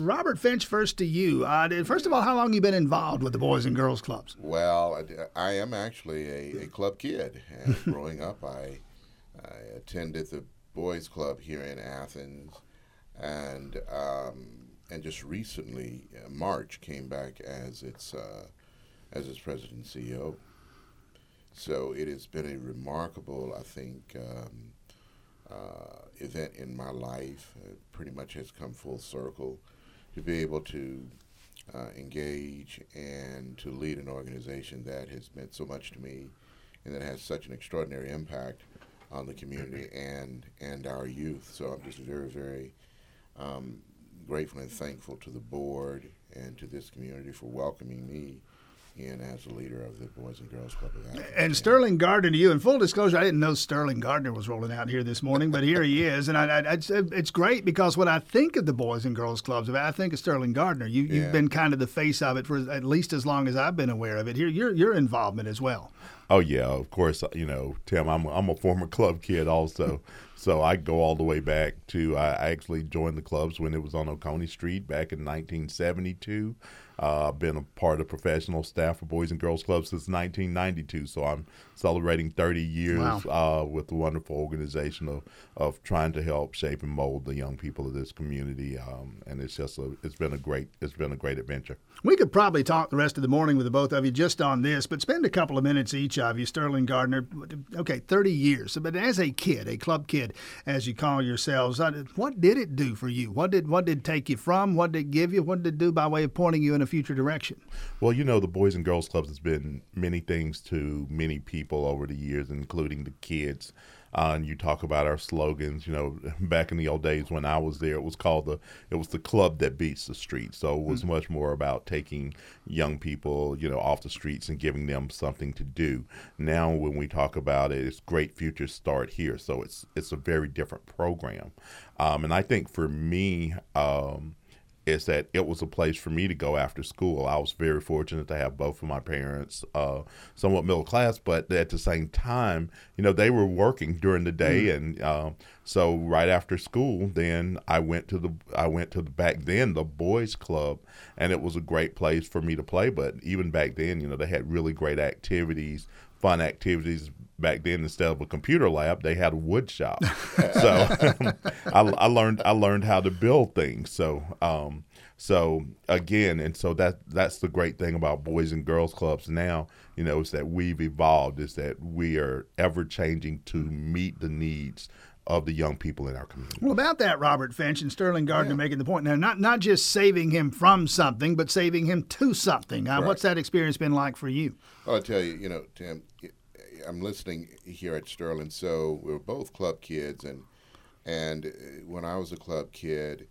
Robert Finch, first to you. Uh, first of all, how long have you been involved with the Boys and Girls Clubs? Well, I am actually a, a club kid. And growing up, I, I, attended the Boys Club here in Athens, and um, and just recently, uh, March came back as its uh, as its president and CEO. So it has been a remarkable, I think, um, uh, event in my life. It pretty much has come full circle to be able to uh, engage and to lead an organization that has meant so much to me and that has such an extraordinary impact on the community and and our youth. So I'm just very, very um, grateful and thankful to the board and to this community for welcoming me in as the leader of the Boys and Girls Club of Athens. And Sterling Gardner to you. In full disclosure, I didn't know Sterling Gardner was rolling out here this morning, but here he is. And I, I, it's, it's great because when I think of the Boys and Girls Clubs, I think of Sterling Gardner. You, have yeah. been kind of the face of it for at least as long as I've been aware of it. Here, your your involvement as well. Oh yeah, of course. You know, Tim, I'm I'm a former club kid also, so I go all the way back to I actually joined the clubs when it was on Oconee Street back in 1972. Uh, I've been a part of professional staff for Boys and Girls Club since 1992, so I'm celebrating 30 years wow. uh, with the wonderful organization of, of trying to help shape and mold the young people of this community. Um, and it's just a, it's been a great it's been a great adventure. We could probably talk the rest of the morning with the both of you just on this, but spend a couple of minutes each of you. Sterling Gardner, okay, 30 years, but as a kid, a club kid, as you call yourselves, uh, what did it do for you? What did what did it take you from? What did it give you? What did it do by way of pointing you in a future direction? Well, you know, the Boys and Girls Clubs has been many things to many people over the years, including the kids. Uh, and you talk about our slogans. You know, back in the old days when I was there, it was called the it was the club that beats the street. So it was mm-hmm. much more about taking young people, you know, off the streets and giving them something to do. Now, when we talk about it, it's great futures start here. So it's it's a very different program. Um, and I think for me. Um, is that it was a place for me to go after school. I was very fortunate to have both of my parents uh, somewhat middle class, but at the same time, you know, they were working during the day, mm and uh, so right after school, then I went to the I went to the back then the boys club, and it was a great place for me to play. But even back then, you know, they had really great activities, fun activities back then instead of a computer lab they had a wood shop so I, I, learned i learned how to build things so um, so again and so that that's the great thing about boys and girls clubs now you know is that we've evolved is that we are ever changing to meet the needs of the young people in our community. Well, about that, Robert Finch and Sterling Gardner yeah. making the point now, not not just saving him from something, but saving him to something. Uh, right. What's that experience been like for you? Well, I'll tell you, you know, Tim, I'm listening here at Sterling. So we are both club kids, and and uh, when I was a club kid,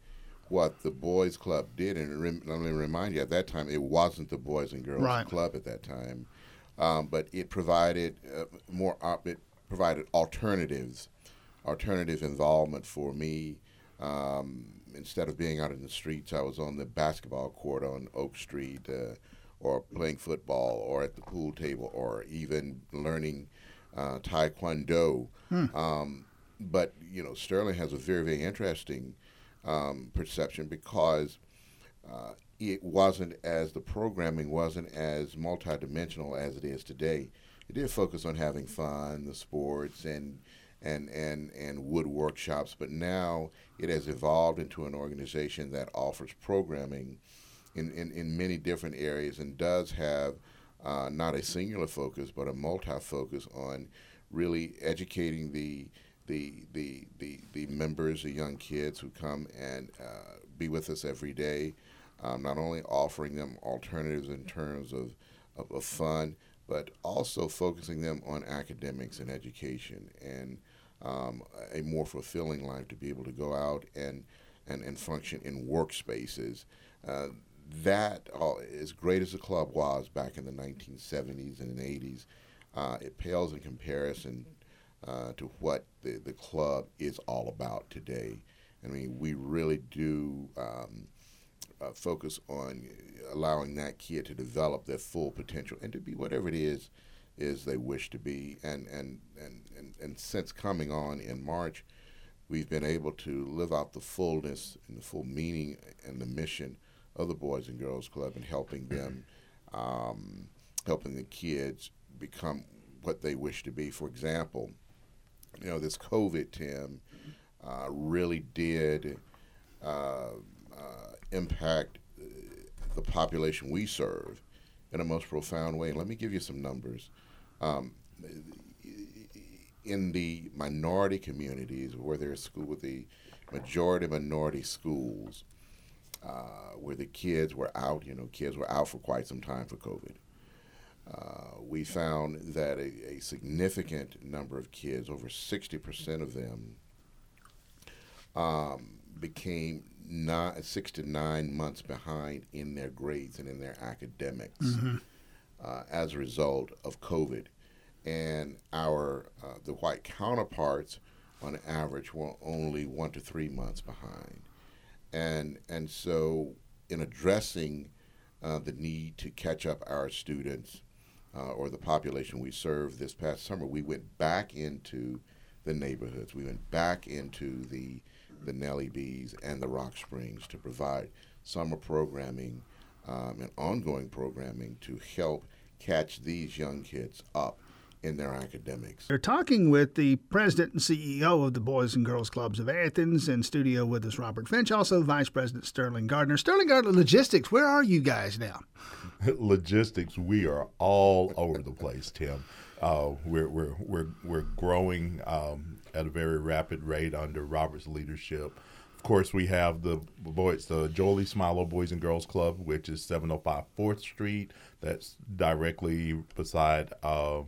what the boys club did, and let me remind you, at that time it wasn't the boys and girls right. club at that time, um, but it provided uh, more. Op- it provided alternatives, alternative involvement for me. Um, instead of being out in the streets, I was on the basketball court on Oak Street. Uh, or playing football or at the pool table or even learning uh, taekwondo. Hmm. Um, but you know, Sterling has a very very interesting um, perception because uh, it wasn't as the programming wasn't as multidimensional as it is today. It did focus on having fun, the sports, and and and and wood workshops, but now it has evolved into an organization that offers programming in, in, in many different areas and does have uh, not a singular focus but a multi focus on really educating the the, the, the, the members, the young kids who come and uh, be with us every day, um, not only offering them alternatives in terms of, of, of, fun, but also focusing them on academics and education and um, a more fulfilling life to be able to go out and, and, and function in workspaces. Uh, that, uh, as great as the club was back in the 1970s and 80s, uh, it pales in comparison uh, to what the, the club is all about today. I mean, we really do um, uh, focus on allowing that kid to develop their full potential and to be whatever it is is they wish to be. And and and and, and since coming on in March, we've been able to live out the fullness and the full meaning and the mission of the Boys and Girls Club and helping them, um, helping the kids become what they wish to be. For example, you know, this COVID, Tim, uh, really did uh, uh, impact uh, the population we serve in a most profound way. And let me give you some numbers. Um, in the minority communities where there's school with the majority minority schools, uh, where the kids were out, you know, kids were out for quite some time for COVID. Uh, we found that a, a, significant number of kids, over 60% of them, um, became not, six to nine months behind in their grades and in their academics mm-hmm. uh, as a result of COVID. And our uh, the white counterparts, on average, were only one to three months behind. And and so, in addressing uh, the need to catch up our students uh, or the population we serve this past summer, we went back into the neighborhoods. We went back into the the Nellie B's and the Rock Springs to provide summer programming um, and ongoing programming to help catch these young kids up in their academics. We're talking with the president and CEO of the Boys and Girls Clubs of Athens. In studio with us, Robert Finch, also Vice President Sterling Gardner. Sterling Gardner, logistics, where are you guys now? logistics, we are all over the place, Tim. Uh, we're, we're, we're, we're growing um, at a very rapid rate under Robert's leadership. Of course, we have the boys, the Jolie Smilo Boys and Girls Club, which is 705 4th Street. That's directly beside uh,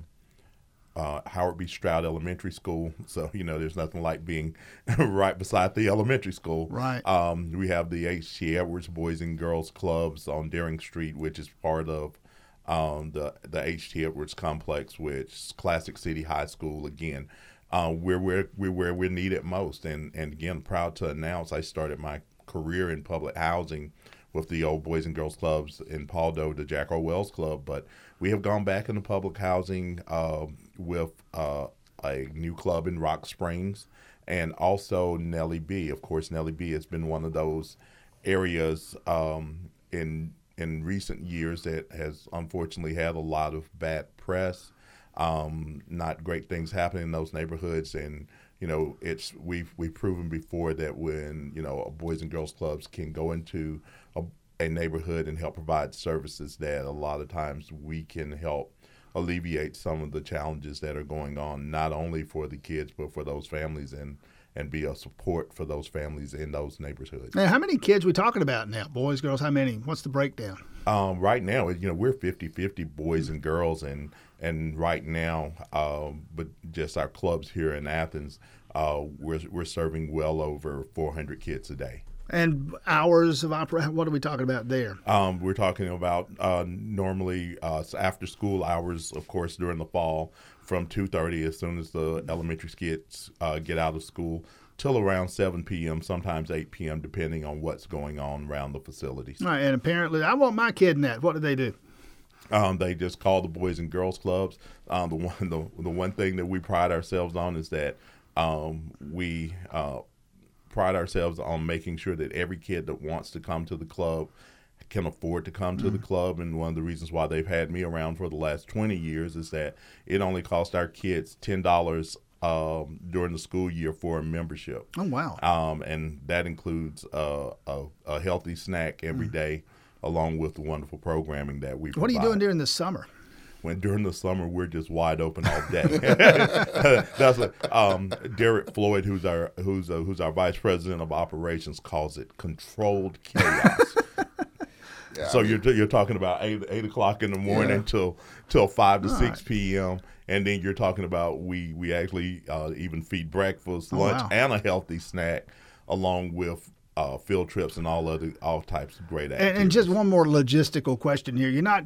uh, Howard B. Stroud Elementary School. So, you know, there's nothing like being right beside the elementary school. Right. Um, we have the H.T. Edwards Boys and Girls Clubs on Dearing Street, which is part of um, the the H.T. Edwards complex, which is Classic City High School. Again, uh, we're where we're where we're needed most, and and again, proud to announce I started my career in public housing with the old Boys and Girls Clubs in Paul Paldo, the Jack O. Wells Club, but we have gone back into public housing uh, with uh, a new club in Rock Springs and also Nellie B. Of course, Nellie B. has been one of those areas um, in in recent years that has unfortunately had a lot of bad press. Um, not great things happening in those neighborhoods, and you know it's we've we've proven before that when you know boys and girls clubs can go into a, a neighborhood and help provide services that a lot of times we can help alleviate some of the challenges that are going on not only for the kids but for those families and and be a support for those families in those neighborhoods. Now, how many kids we talking about now? Boys, girls, how many? What's the breakdown? Um, right now, you know, we're 50-50 boys and girls, and and right now, um, but just our clubs here in Athens, uh, we're we're serving well over 400 kids a day. And hours of opera, what are we talking about there? Um, we're talking about uh, normally uh, after school hours, of course, during the fall from 2.30 as soon as the elementary kids uh, get out of school till around 7 p.m., sometimes 8 p.m., depending on what's going on around the facilities. All right, and apparently, I want my kid in that. What do they do? Um, they just call the Boys and Girls Clubs. Um, the one the, the one thing that we pride ourselves on is that um, we uh, pride ourselves on making sure that every kid that wants to come to the club can afford to come to mm-hmm. the club. And one of the reasons why they've had me around for the last 20 years is that it only costs our kids $10 um, during the school year for a membership. Oh, wow. Um, and that includes uh, a, a, healthy snack every mm-hmm. day, along with the wonderful programming that we What provide. are you doing during the summer? When during the summer we're just wide open all day. That's what um, Derek Floyd, who's our who's uh, who's our vice president of operations, calls it controlled chaos. yeah, so I mean, you're you're talking about eight eight o'clock in the morning yeah. till till five to all six right. p.m. And then you're talking about we we actually uh, even feed breakfast, oh, lunch, wow. and a healthy snack, along with uh, field trips and all other all types of great activities. And, and, just one more logistical question here: You're not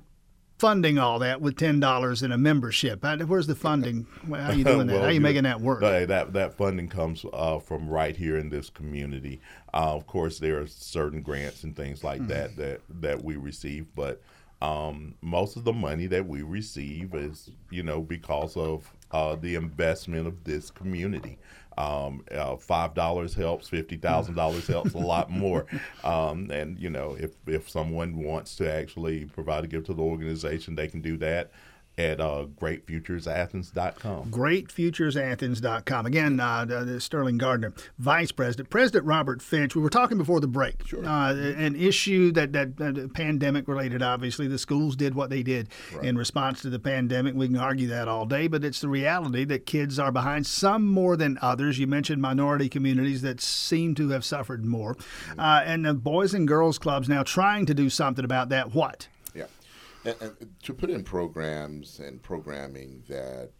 funding all that with ten dollars in a membership? where's the funding? How are you doing that? How are you making that work? that that funding comes uh, from right here in this community. Uh, of course, there are certain grants and things like mm-hmm. that that that we receive, but um, most of the money that we receive is you know because of uh, the investment of this community. Um, uh, Five dollars helps. Fifty thousand dollars helps a lot more. Um, and you know, if if someone wants to actually provide a gift to the organization, they can do that at uh, greatfuturesathens.com. Greatfuturesathens.com. Again, uh, Sterling Gardner, Vice President. President Robert Finch, we were talking before the break. Sure. Uh, an issue that, that uh, pandemic related, obviously. The schools did what they did Right. in response to the pandemic. We can argue that all day, but it's the reality that kids are behind, some more than others. You mentioned minority communities that seem to have suffered more. Uh, and the Boys and Girls Clubs now trying to do something about that. What? And, and to put in programs and programming that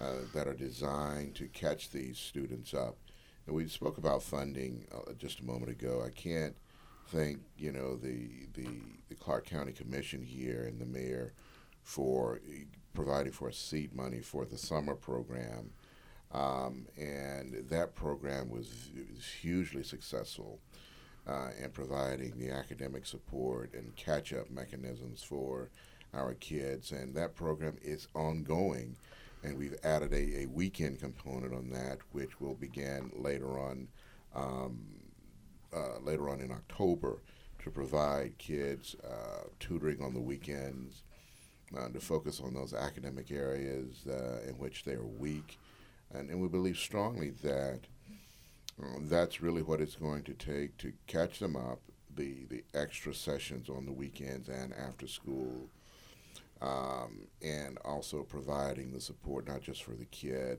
uh, that are designed to catch these students up. And we spoke about funding uh, just a moment ago. I can't thank you know the, the the Clarke County Commission here and the mayor for providing for seed money for the summer program. Um, and that program was, was hugely successful uh, in providing the academic support and catch up mechanisms for our kids. And that program is ongoing. And we've added a, a weekend component on that, which will begin later on, um, uh, later on in October, to provide kids uh, tutoring on the weekends, uh, to focus on those academic areas uh, in which they are weak. And, and we believe strongly that um, that's really what it's going to take to catch them up. The the extra sessions on the weekends and after school, um, and also providing the support not just for the kid,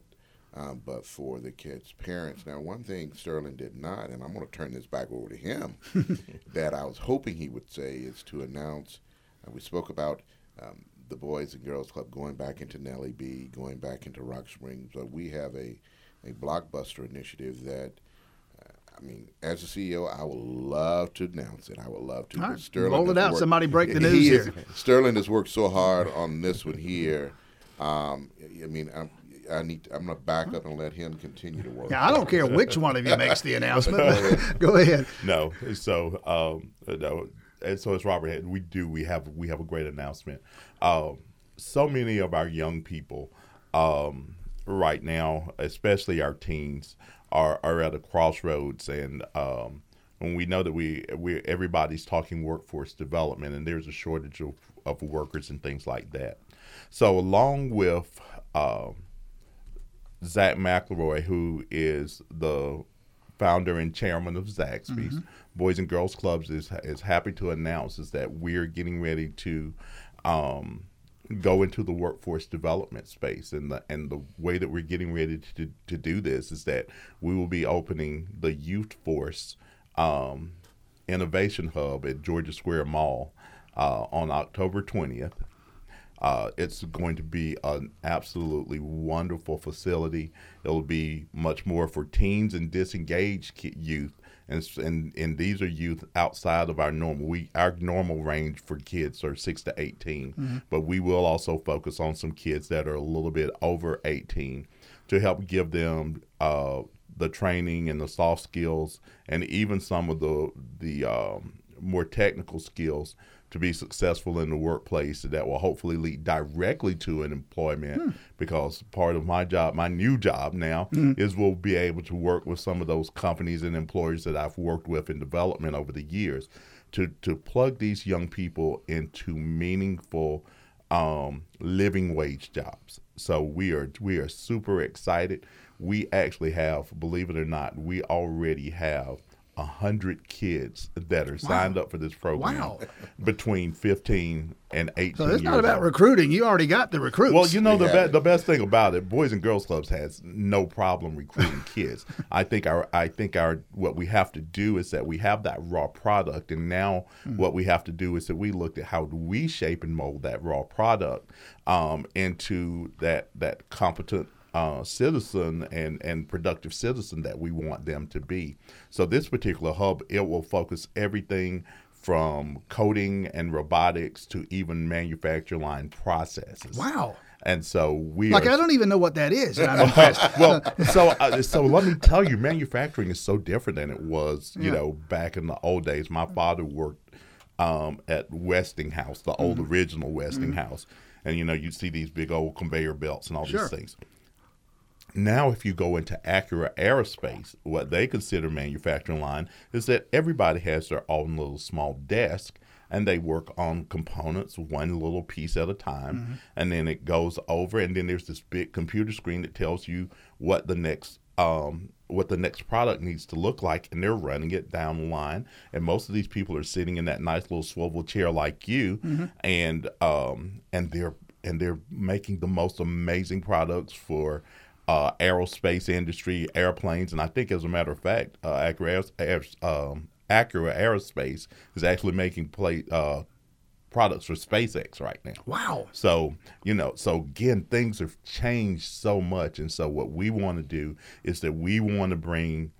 um, but for the kid's parents. Now, one thing Sterling did not, and I'm going to turn this back over to him, that I was hoping he would say is to announce. Uh, we spoke about. Um, the Boys and Girls Club going back into Nellie B, going back into Rock Springs, but we have a, a blockbuster initiative that I mean, as a CEO, I would love to announce it. I would love to. All right, Sterling roll it has out. worked- Somebody break the news is- here. Sterling has worked so hard on this one here. Um, I mean, I'm, I need. I'm going to back up and let him continue to work. Yeah, I don't care which one of you makes the announcement. Go ahead. No, so um, no, and so as Robert had, we do we have we have a great announcement. Um, so many of our young people um, right now, especially our teens, are are at a crossroads, and um, when we know that we we everybody's talking workforce development, and there's a shortage of, of workers and things like that. So along with um, Zach McLeroy, who is the founder and chairman of Zaxby's Boys and Girls Clubs, is is happy to announce is that we're getting ready to um, go into the workforce development space, and the and the way that we're getting ready to to do this is that we will be opening the Youth Force um, Innovation Hub at Georgia Square Mall uh, on October twentieth. Uh, it's going to be an absolutely wonderful facility. It'll be much more for teens and disengaged youth, and, and and these are youth outside of our normal. We our normal range for kids are six to 18 but we will also focus on some kids that are a little bit over eighteen to help give them uh, the training and the soft skills, and even some of the the um, more technical skills to be successful in the workplace that will hopefully lead directly to an employment because part of my job my new job now is we'll be able to work with some of those companies and employers that I've worked with in development over the years to to plug these young people into meaningful um, living wage jobs. So we are we are super excited. We actually have, believe it or not, we already have a hundred kids that are signed up for this program Wow. between fifteen and eighteen. So it's not about old. recruiting. You already got the recruits. Well, you know the be- the best thing about it, Boys and Girls Clubs has no problem recruiting kids. I think our I think our what we have to do is that we have that raw product, and now Hmm. what we have to do is that we looked at how do we shape and mold that raw product um, into that that competent. Uh, citizen and and productive citizen that we want them to be. So this particular hub, it will focus everything from coding and robotics to even manufacture line processes. wow. And so we Like are. I don't even know what that is. and I'm impressed. well, so uh, so let me tell you, manufacturing is so different than it was, you Yeah. know, back in the old days. My father worked um, at Westinghouse, the old Mm-hmm. original Westinghouse, and you know, you see these big old conveyor belts and all Sure. these things. Now if you go into Acura Aerospace, what they consider manufacturing line is that everybody has their own little small desk and they work on components one little piece at a time Mm-hmm. and then it goes over and then there's this big computer screen that tells you what the next um, what the next product needs to look like and they're running it down the line and most of these people are sitting in that nice little swivel chair like you Mm-hmm. and um, and they're and they're making the most amazing products for uh, aerospace industry, airplanes, and I think, as a matter of fact, uh, Acura, Aer- um, Acura Aerospace is actually making play, uh, products for SpaceX right now. Wow. So, you know, so again, things have changed so much. And so, what we want to do is that we want to bring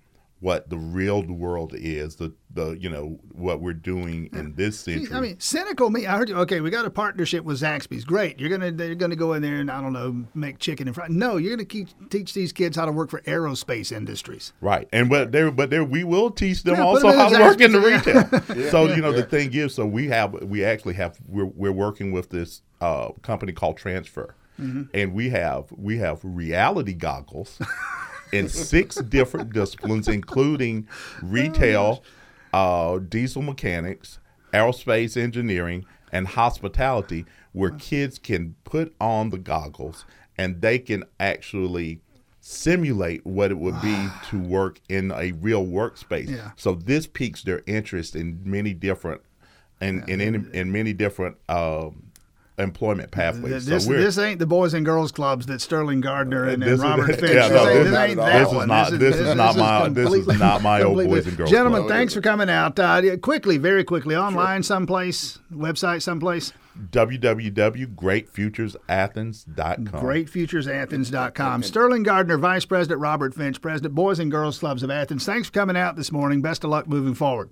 what the real world is, the, the you know, what we're doing in this century. I mean, cynical me. I heard you. Okay, we got a partnership with Zaxby's. Great. You're gonna they're gonna go in there and I don't know make chicken and fry. No, you're gonna keep, teach these kids how to work for aerospace industries. Right, and but there, but there, we will teach them Yeah, also them how to work in the Zaxby's, retail. so you know the thing is, so we have, we actually have, we're we're working with this uh, company called Transfr, Mm-hmm. and we have we have reality goggles in six different disciplines, including retail, uh, diesel mechanics, aerospace engineering, and hospitality, where kids can put on the goggles and they can actually simulate what it would be to work in a real workspace. Yeah. So this piques their interest in many different and in, in, in many different um, employment pathways. This, so this ain't the boys and girls clubs that Sterling Gardner and, and This is- Robert Finch. yeah, no, this- this ain't that this one. is not this is not my this is not my old boys and girls. Gentlemen, club. Thanks for coming out. Uh, quickly, very quickly, online someplace, website someplace. www.greatfuturesathens.com. GreatFuturesAthens.com. Sterling Gardner, Vice President, Robert Finch, President, Boys and Girls Clubs of Athens. Thanks for coming out this morning. Best of luck moving forward.